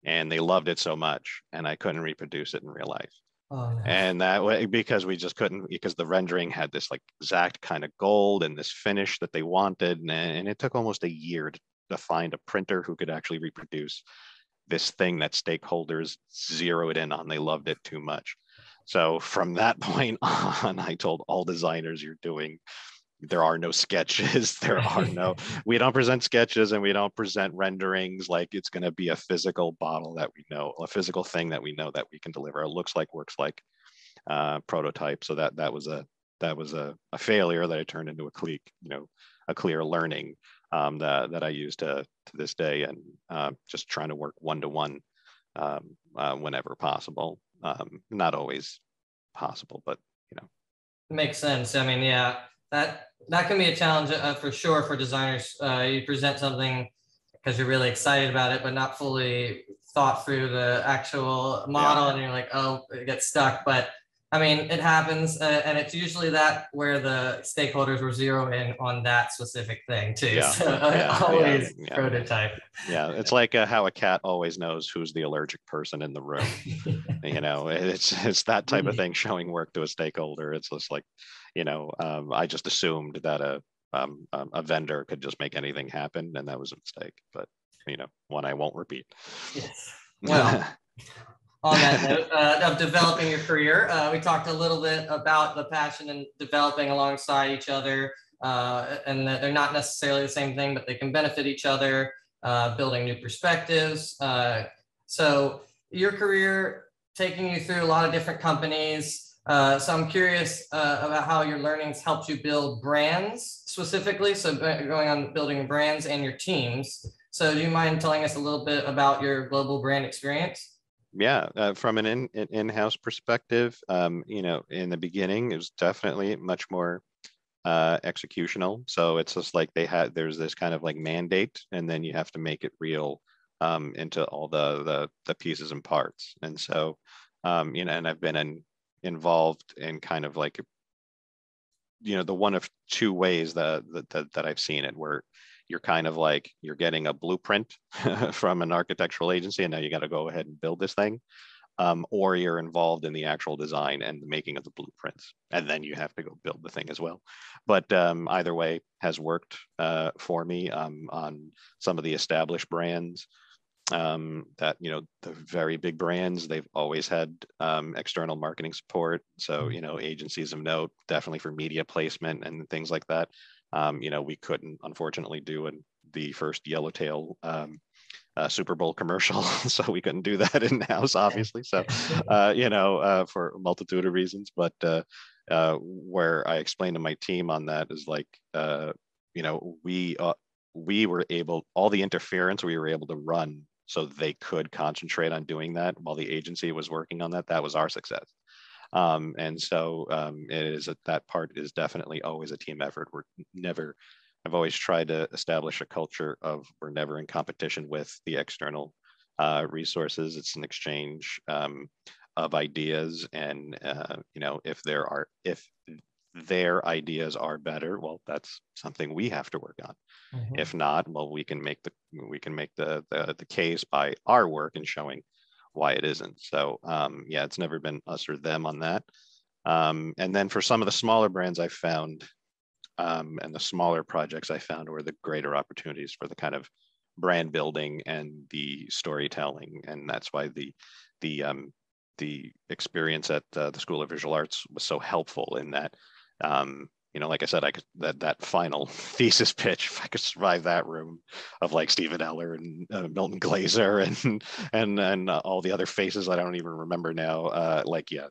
And they loved it so much, and I couldn't reproduce it in real life. Oh, no. And that way, because we just couldn't, because the rendering had this like exact kind of gold and this finish that they wanted. And, and it took almost a year to, to find a printer who could actually reproduce this thing that stakeholders zeroed in on. They loved it too much. So from that point on, I told all designers you're doing there are no sketches there are no we don't present sketches and we don't present renderings like it's going to be a physical bottle that we know a physical thing that we know that we can deliver it looks like works like uh, prototype. So that that was a that was a, a failure that i turned into a clear you know a clear learning um, that, that i use to to this day and uh, just trying to work one to one um, uh, whenever possible um, not always possible, but you know. Makes sense. I mean, yeah, that that can be a challenge uh, for sure for designers. Uh, you present something because you're really excited about it, but not fully thought through the actual model, yeah. and you're like, oh, it gets stuck. But I mean, it happens, uh, and it's usually that where the stakeholders were zeroing in on that specific thing too. Yeah. So yeah. always yeah. prototype. Yeah, it's like uh, how a cat always knows who's the allergic person in the room. you know, it's it's that type of mm-hmm. thing showing work to a stakeholder. It's just like, you know, um, I just assumed that a um, um, a vendor could just make anything happen, and that was a mistake. But you know, one I won't repeat. Yes. Well on that note uh, of developing your career. Uh, we talked a little bit about the passion and developing alongside each other, uh, and that they're not necessarily the same thing, but they can benefit each other, uh, building new perspectives. Uh, so, your career taking you through a lot of different companies. Uh, so, I'm curious about how your learnings helped you build brands specifically. So, going on building brands and your teams. So, do you mind telling us a little bit about your global brand experience? Yeah, uh, from an in, in-house perspective, um, you know, in the beginning, it was definitely much more uh, executional. So it's just like they had, there's this kind of like mandate, and then you have to make it real um, into all the, the, the pieces and parts. And so, um, you know, and I've been in, involved in kind of like, you know, the one of two ways that that, that I've seen it, where you're kind of like you're getting a blueprint from an architectural agency and now you got to go ahead and build this thing. Um, or you're involved in the actual design and the making of the blueprints and then you have to go build the thing as well. But um, either way has worked uh, for me um, on some of the established brands um, that you know the very big brands they've always had um, external marketing support. So mm-hmm. you know agencies of note definitely for media placement and things like that um, you know we couldn't unfortunately do an, the first yellowtail um, uh, super bowl commercial so we couldn't do that in house obviously so uh, you know uh, for a multitude of reasons but uh, uh, where i explained to my team on that is like uh, you know we we were able all the interference we were able to run so they could concentrate on doing that while the agency was working on that. That was our success. Um, and so um, it is a, that part is definitely always a team effort. We're never, I've always tried to establish a culture of we're never in competition with the external uh, resources. It's an exchange um, of ideas, and uh, you know if there are if their ideas are better, well, that's something we have to work on. Mm-hmm. If not, well, we can make the we can make the, the the case by our work and showing why it isn't. So um, yeah, it's never been us or them on that. Um, and then for some of the smaller brands, I found um, and the smaller projects I found were the greater opportunities for the kind of brand building and the storytelling, and that's why the the um, the experience at uh, the School of Visual Arts was so helpful in that um, you know, like I said, I could that that final thesis pitch. If I could survive that room of like Steven Heller and uh, Milton Glaser and and and uh, all the other faces I don't even remember now. Uh, like, yeah,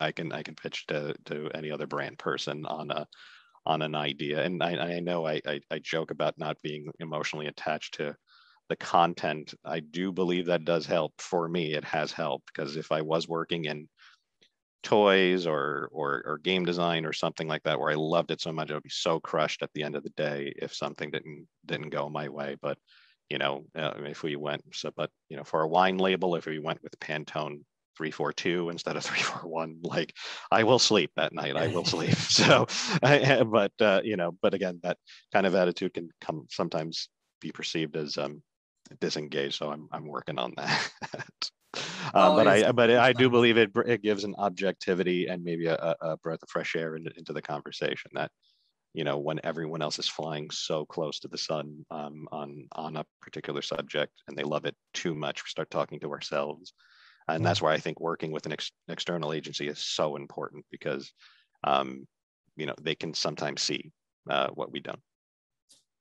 I can I can pitch to to any other brand person on a on an idea. And I, I know I, I I joke about not being emotionally attached to the content. I do believe that does help for me. It has helped because if I was working in toys or, or or game design or something like that where I loved it so much I would be so crushed at the end of the day if something didn't didn't go my way. But you know uh, if we went so but you know for a wine label if we went with Pantone 342 instead of 341 like I will sleep that night I will sleep. So I, but uh, you know but again that kind of attitude can come sometimes be perceived as um disengaged so I'm I'm working on that Uh, but I but I do believe it it gives an objectivity and maybe a, a breath of fresh air into, into the conversation that you know when everyone else is flying so close to the sun um, on on a particular subject and they love it too much we start talking to ourselves. And that's why i think working with an ex- external agency is so important because um, you know they can sometimes see uh, what we don't.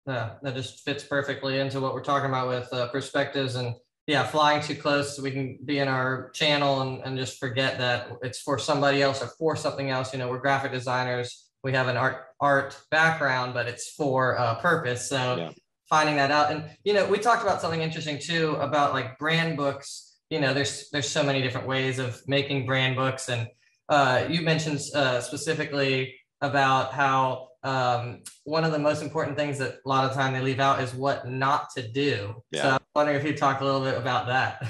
Yeah that just fits perfectly into what we're talking about with uh, perspectives and yeah, flying too close so we can be in our channel and, and just forget that it's for somebody else or for something else. You know, we're graphic designers. We have an art art background, but it's for a purpose. So yeah. finding that out. And you know, we talked about something interesting too about like brand books. You know, there's there's so many different ways of making brand books. And uh, you mentioned uh, specifically about how um, one of the most important things that a lot of time they leave out is what not to do. Yeah. So wondering if you talk a little bit about that.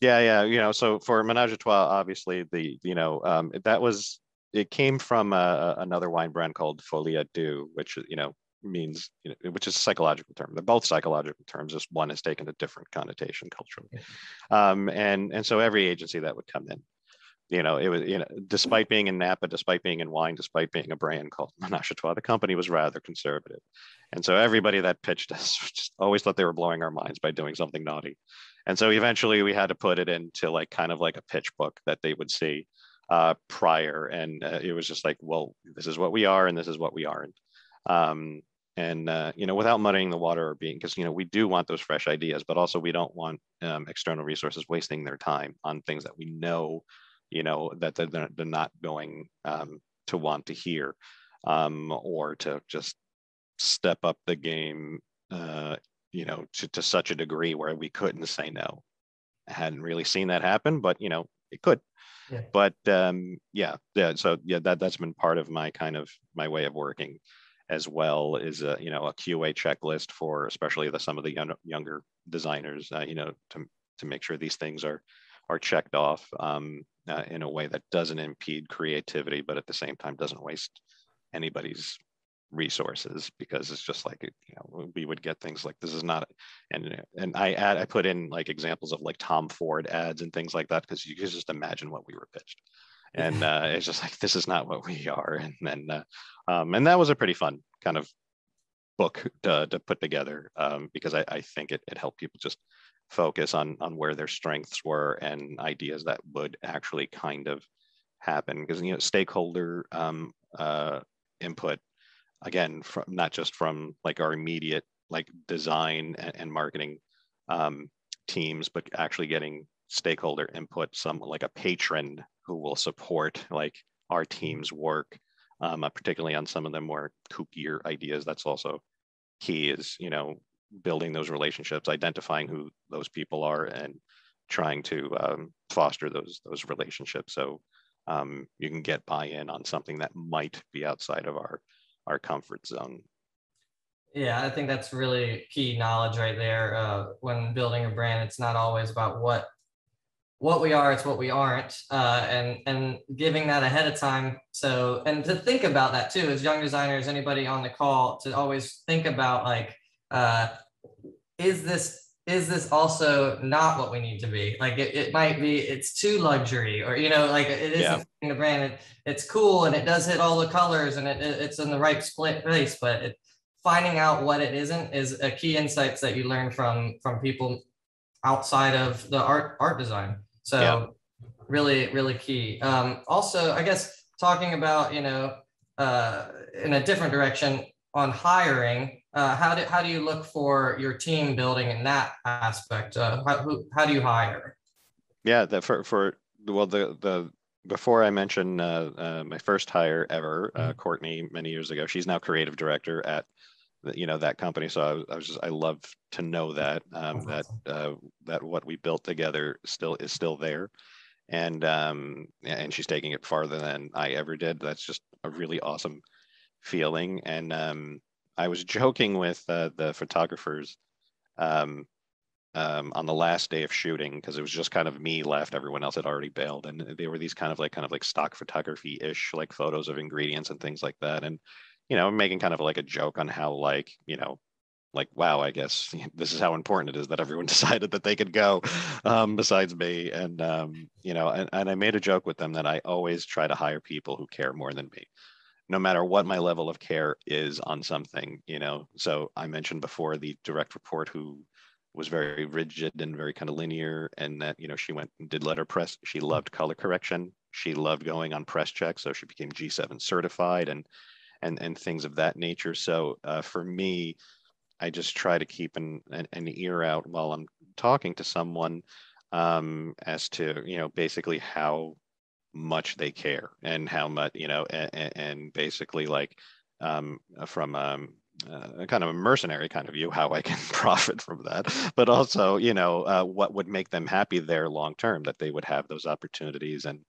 Yeah, yeah, you know, so for Menage a Trois, obviously the you know um, that was it came from uh, another wine brand called Folie à Deux, which you know means you know, which is a psychological term. They're both psychological terms. Just one has taken a different connotation culturally, um, and and so every agency that would come in you know, it was, you know, despite being in Napa, despite being in wine, despite being a brand called Menage Trois, the company was rather conservative. And so everybody that pitched us just always thought they were blowing our minds by doing something naughty. And so eventually we had to put it into like kind of like a pitch book that they would see uh, prior. And uh, it was just like, well, this is what we are and this is what we aren't. Um, and uh, you know without muddying the water or being because you know we do want those fresh ideas but also we don't want um, external resources wasting their time on things that we know you know that they're, they're not going um, to want to hear um, or to just step up the game uh, you know to, to such a degree where we couldn't say no. I hadn't really seen that happen but you know it could. Yeah. but um, yeah yeah so yeah that that's been part of my kind of my way of working as well is a you know a qa checklist for especially the some of the young, younger designers uh, you know to to make sure these things are are checked off. Um, uh, in a way that doesn't impede creativity, but at the same time doesn't waste anybody's resources because it's just like you know we would get things like this is not and and I add I put in like examples of like Tom Ford ads and things like that because you can just imagine what we were pitched. And uh, it's just like this is not what we are. And then uh, um, and that was a pretty fun kind of book to, to put together um, because I, I think it, it helped people just focus on on where their strengths were and ideas that would actually kind of happen. Because you know stakeholder um, uh, input again from not just from like our immediate like design and, and marketing um, teams but actually getting stakeholder input some like a patron who will support like our team's work um, uh, particularly on some of the more kookier ideas. That's also key is you know building those relationships identifying who those people are and trying to um, foster those those relationships so um, you can get buy-in on something that might be outside of our our comfort zone. Yeah, I think that's really key knowledge right there. Uh, when building a brand, it's not always about what what we are; it's what we aren't, uh, and and giving that ahead of time. So, and to think about that too, as young designers, anybody on the call, to always think about like, uh, is this is this also not what we need to be? Like it, it might be, it's too luxury or, you know, like it isn't yeah. a brand. It, it's cool and it does hit all the colors and it, it it's in the right split place, but it, finding out what it isn't is a key insights that you learn from, from people outside of the art, art design. So yeah. really, really key. Um, also, I guess talking about, you know, uh, in a different direction on hiring, uh, how do how do you look for your team building in that aspect? Uh, how who, how do you hire? Yeah, the, for for well the the before I mention uh, uh my first hire ever, uh, mm-hmm. Courtney, many years ago. She's now creative director at you know that company. So I was, I was just I love to know that um, that uh, that what we built together still is still there, and um, and she's taking it farther than I ever did. That's just a really awesome feeling, and um, I was joking with uh, the photographers um, um, on the last day of shooting because it was just kind of me left. Everyone else had already bailed, and they were these kind of like kind of like stock photography ish, like photos of ingredients and things like that. And you know, making kind of like a joke on how like you know like wow i guess this is how important it is that everyone decided that they could go um, besides me and um, you know and, and i made a joke with them that i always try to hire people who care more than me no matter what my level of care is on something, you know. So I mentioned before the direct report who was very rigid and very kind of linear, and that you know she went and did letterpress. She loved color correction. She loved going on press check, so she became G7 certified and and and things of that nature. So uh, for me, I just try to keep an, an, an ear out while I'm talking to someone um, as to you know basically how much they care and how much you know and, and basically like um, from um, uh, a kind of a mercenary kind of view how i can profit from that. But also you know uh, what would make them happy there long term that they would have those opportunities and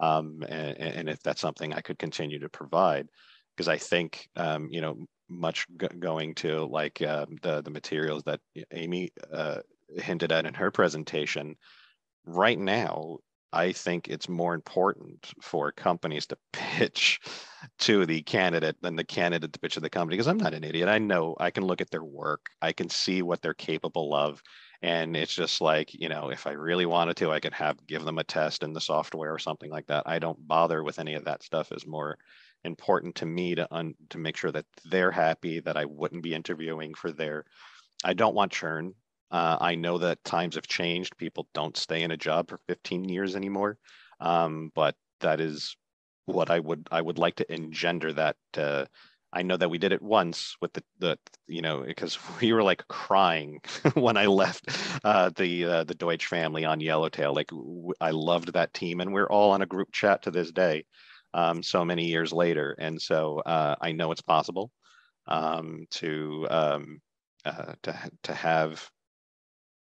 um, and, and, if that's something i could continue to provide. Because i think um, you know much going to like uh, the the materials that amy uh, hinted at in her presentation right now I think it's more important for companies to pitch to the candidate than the candidate to pitch to the company because I'm not an idiot. I know I can look at their work, I can see what they're capable of. And it's just like, you know, if I really wanted to, I could have give them a test in the software or something like that. I don't bother with any of that stuff is more important to me to un, to make sure that they're happy that I wouldn't be interviewing for their I don't want churn. Uh, I know that times have changed. People don't stay in a job for 15 years anymore. Um, but that is what I would I would like to engender that. Uh, I know that we did it once with the the you know because we were like crying when I left uh, the uh, the Deutsch family on Yellowtail. Like I loved that team, and we're all on a group chat to this day. Um, so many years later, and so uh, I know it's possible um, to um, uh, to to have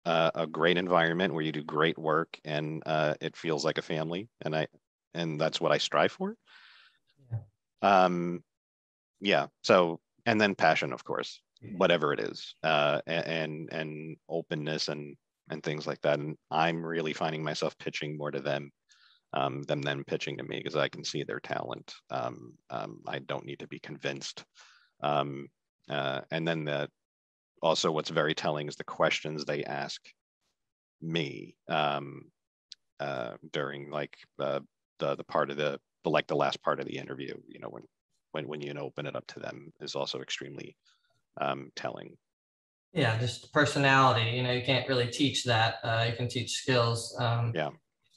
uh, a great environment where you do great work and uh, it feels like a family and i and that's what i strive for yeah. um yeah so and then passion of course whatever it is uh and and openness and and things like that and i'm really finding myself pitching more to them um, than them pitching to me because I can see their talent. Um, um, I don't need to be convinced. Um, uh, and then the also what's very telling is the questions they ask me um, uh, during like uh, the the part of the, the like the last part of the interview. You know when when when you open it up to them is also extremely um, telling. Yeah, just personality. You know, you can't really teach that. Uh, you can teach skills. Um, yeah.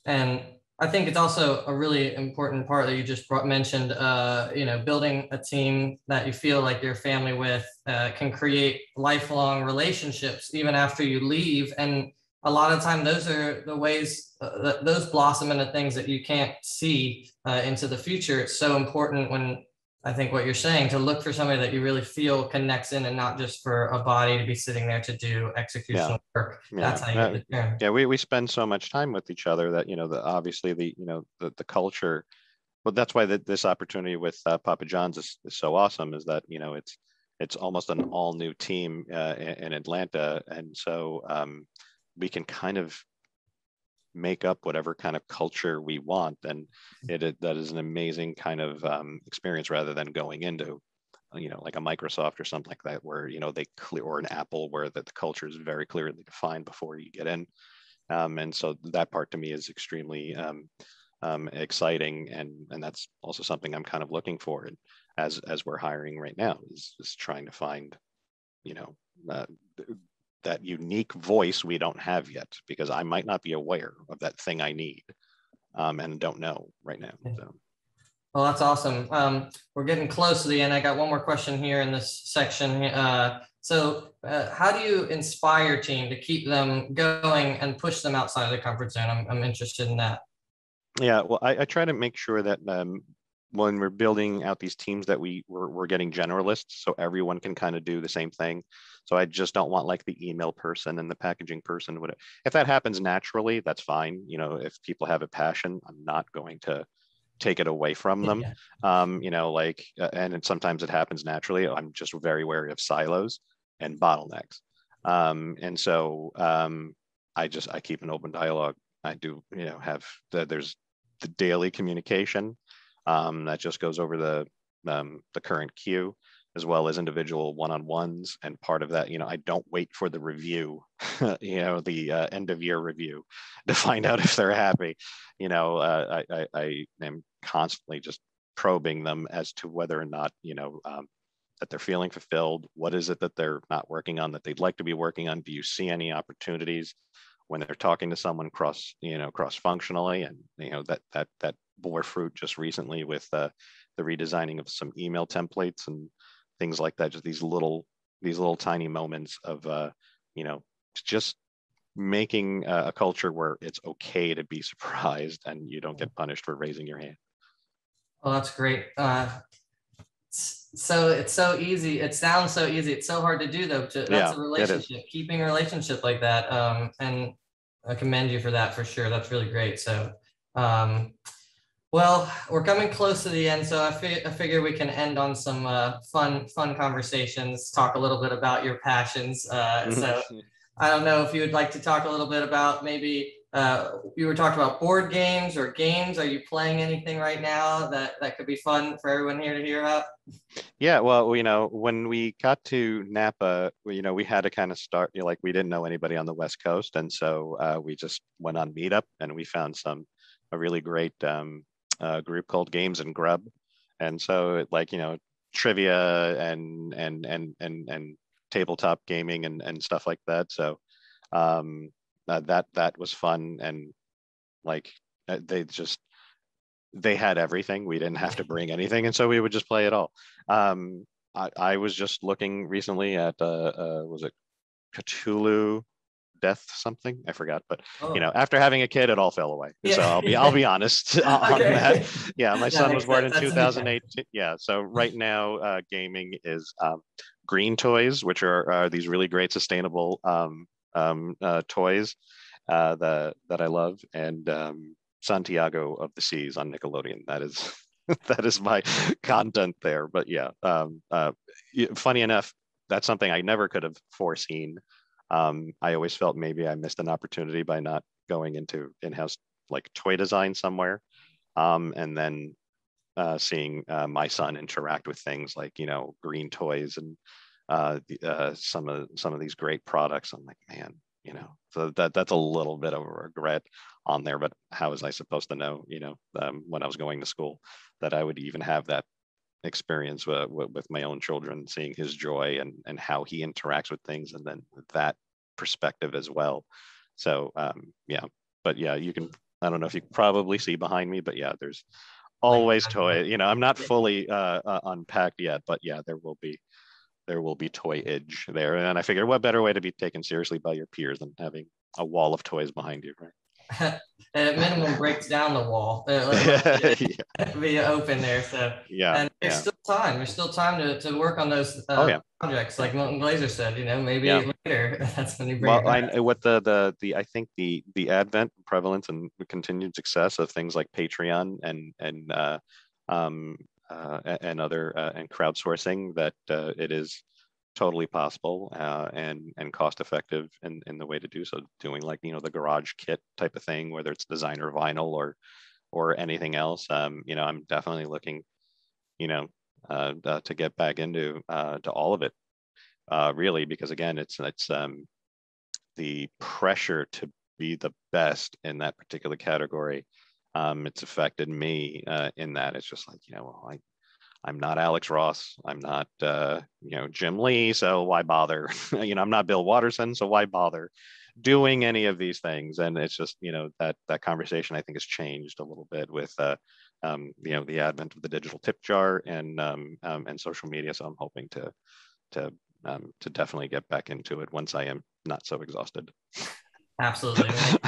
And I think it's also a really important part that you just brought, mentioned. Uh, you know, building a team that you feel like you're family with uh, can create lifelong relationships even after you leave. And a lot of time, those are the ways uh, that those blossom into things that you can't see uh, into the future. It's so important when I think what you're saying to look for somebody that you really feel connects in and not just for a body to be sitting there to do executional yeah. work. Yeah. That's how you uh, Yeah, we, we spend so much time with each other that, you know, the obviously the, you know, the, the culture, but that's why the, this opportunity with uh, Papa John's is, is so awesome is that, you know, it's, it's almost an all new team uh, in, in, Atlanta. And so um, we can kind of make up whatever kind of culture we want and it, it that is an amazing kind of um, experience rather than going into you know like a microsoft or something like that where you know they clear or an apple where the, the culture is very clearly defined before you get in. Um, and so that part to me is extremely um, um, exciting and and that's also something i'm kind of looking for as as we're hiring right now is, is trying to find you know uh, that unique voice we don't have yet because I might not be aware of that thing I need um, and don't know right now. So. Well, that's awesome. Um, we're getting close to the end. I got one more question here in this section. Uh, so, uh, how do you inspire team to keep them going and push them outside of their comfort zone? I'm, I'm interested in that. Yeah, well, I, I try to make sure that um, when we're building out these teams that we we're, we're getting generalists so everyone can kind of do the same thing so i just don't want like the email person and the packaging person Would if that happens naturally that's fine you know if people have a passion i'm not going to take it away from them. Yeah. um, you know like uh, and it, sometimes it happens naturally i'm just very wary of silos and bottlenecks. Um, and so um, i just i keep an open dialogue. I do you know have the, there's the daily communication um, that just goes over the um, the current queue as well as individual one-on-ones and part of that you know i don't wait for the review you know the uh, end of year review to find out if they're happy. You know uh, I, I, I am constantly just probing them as to whether or not you know um, that they're feeling fulfilled. What is it that they're not working on that they'd like to be working on? Do you see any opportunities when they're talking to someone cross you know cross functionally and you know that that that bore fruit just recently with uh, the redesigning of some email templates and things like that. Just these little these little tiny moments of uh, you know just making a culture where it's okay to be surprised and you don't get punished for raising your hand. well that's great. Uh, so it's so easy. It sounds so easy. It's so hard to do though. To, that's yeah, a relationship, keeping a relationship like that. Um, and I commend you for that for sure. That's really great. So, um, well, we're coming close to the end, so I, fi- I figure we can end on some uh, fun, fun conversations. Talk a little bit about your passions. Uh, so, I don't know if you would like to talk a little bit about maybe uh, you were talking about board games or games. Are you playing anything right now that that could be fun for everyone here to hear about? Yeah, well, you know, when we got to Napa, you know, we had to kind of start. You know, like we didn't know anybody on the West Coast, and so uh, we just went on Meetup, and we found some a really great um, a group called Games and Grub, and so it, like you know trivia and and and and and tabletop gaming and and stuff like that. So um, uh, that that was fun and like uh, they just they had everything. We didn't have to bring anything, and so we would just play it all. Um, I, I was just looking recently at uh, uh, was it Cthulhu death something i forgot but oh. you know after having a kid it all fell away. Yeah. so i'll be i'll be honest on okay. that. Yeah my son was born in 2008 yeah so right now uh, gaming is um, green toys which are, are these really great sustainable um, um, uh, toys uh, that that i love. And um, santiago of the seas on nickelodeon. That is that is my content there. But yeah um, uh, funny enough that's something i never could have foreseen um, I always felt maybe I missed an opportunity by not going into in-house like toy design somewhere. Um, and then uh, seeing uh, my son interact with things like, you know, green toys and uh, uh, some of some of these great products. I'm like, man, you know, so that that's a little bit of a regret on there. But how was I supposed to know, you know, um, when I was going to school that I would even have that experience with, with my own children, seeing his joy and and how he interacts with things, and then that perspective as well. So um, yeah, but yeah, you can. I don't know if you probably see behind me, but yeah, there's always toy. You know, I'm not fully uh, uh, unpacked yet, but yeah, there will be there will be toy edge there. And I figured, what better way to be taken seriously by your peers than having a wall of toys behind you, right? at minimum breaks down the wall. Uh, yeah. be open there. So yeah, and there's yeah. still time. There's still time to, to work on those uh, oh, yeah. projects, like Milton Glaser said. You know, maybe yeah. later that's when you bring. Well, I, what the the the I think the the advent, prevalence, and continued success of things like Patreon and and uh, um, uh, and other uh, and crowdsourcing that uh, it is totally possible uh, and and cost effective in, in the way to do so doing like you know the garage kit type of thing whether it's designer vinyl or or anything else. Um, you know i'm definitely looking you know uh, uh, to get back into uh, to all of it uh, really because again it's it's um, the pressure to be the best in that particular category um, it's affected me uh, in that. It's just like you know well, I I'm not Alex Ross. I'm not, uh, you know, Jim Lee. So why bother? you know, I'm not Bill Watterson. So why bother doing any of these things? And it's just, you know, that that conversation I think has changed a little bit with, uh, um, you know, the advent of the digital tip jar and um, um, and social media. So I'm hoping to to um, to definitely get back into it once I am not so exhausted. Absolutely.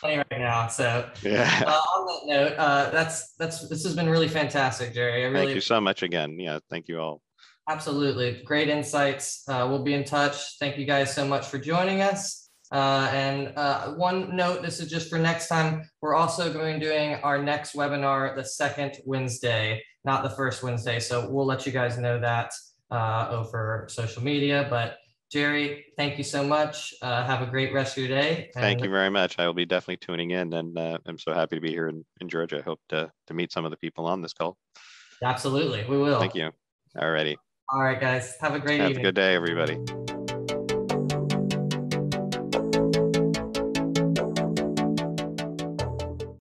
Plenty right now. So yeah. Uh, on that note, uh, that's that's this has been really fantastic, Jerry. I really thank you so much again. Yeah, thank you all. Absolutely, great insights. Uh, we'll be in touch. Thank you guys so much for joining us. Uh, and uh, one note, this is just for next time. We're also going to be doing our next webinar the second Wednesday, not the first Wednesday. So we'll let you guys know that uh, over social media. But Jerry, thank you so much. Uh, have a great rest of your day. Thank you very much. I will be definitely tuning in and uh, I'm so happy to be here in, in Georgia. I hope to, to meet some of the people on this call. Absolutely. We will. Thank you. All righty. All right, guys. Have a great evening. have evening. a good day, everybody.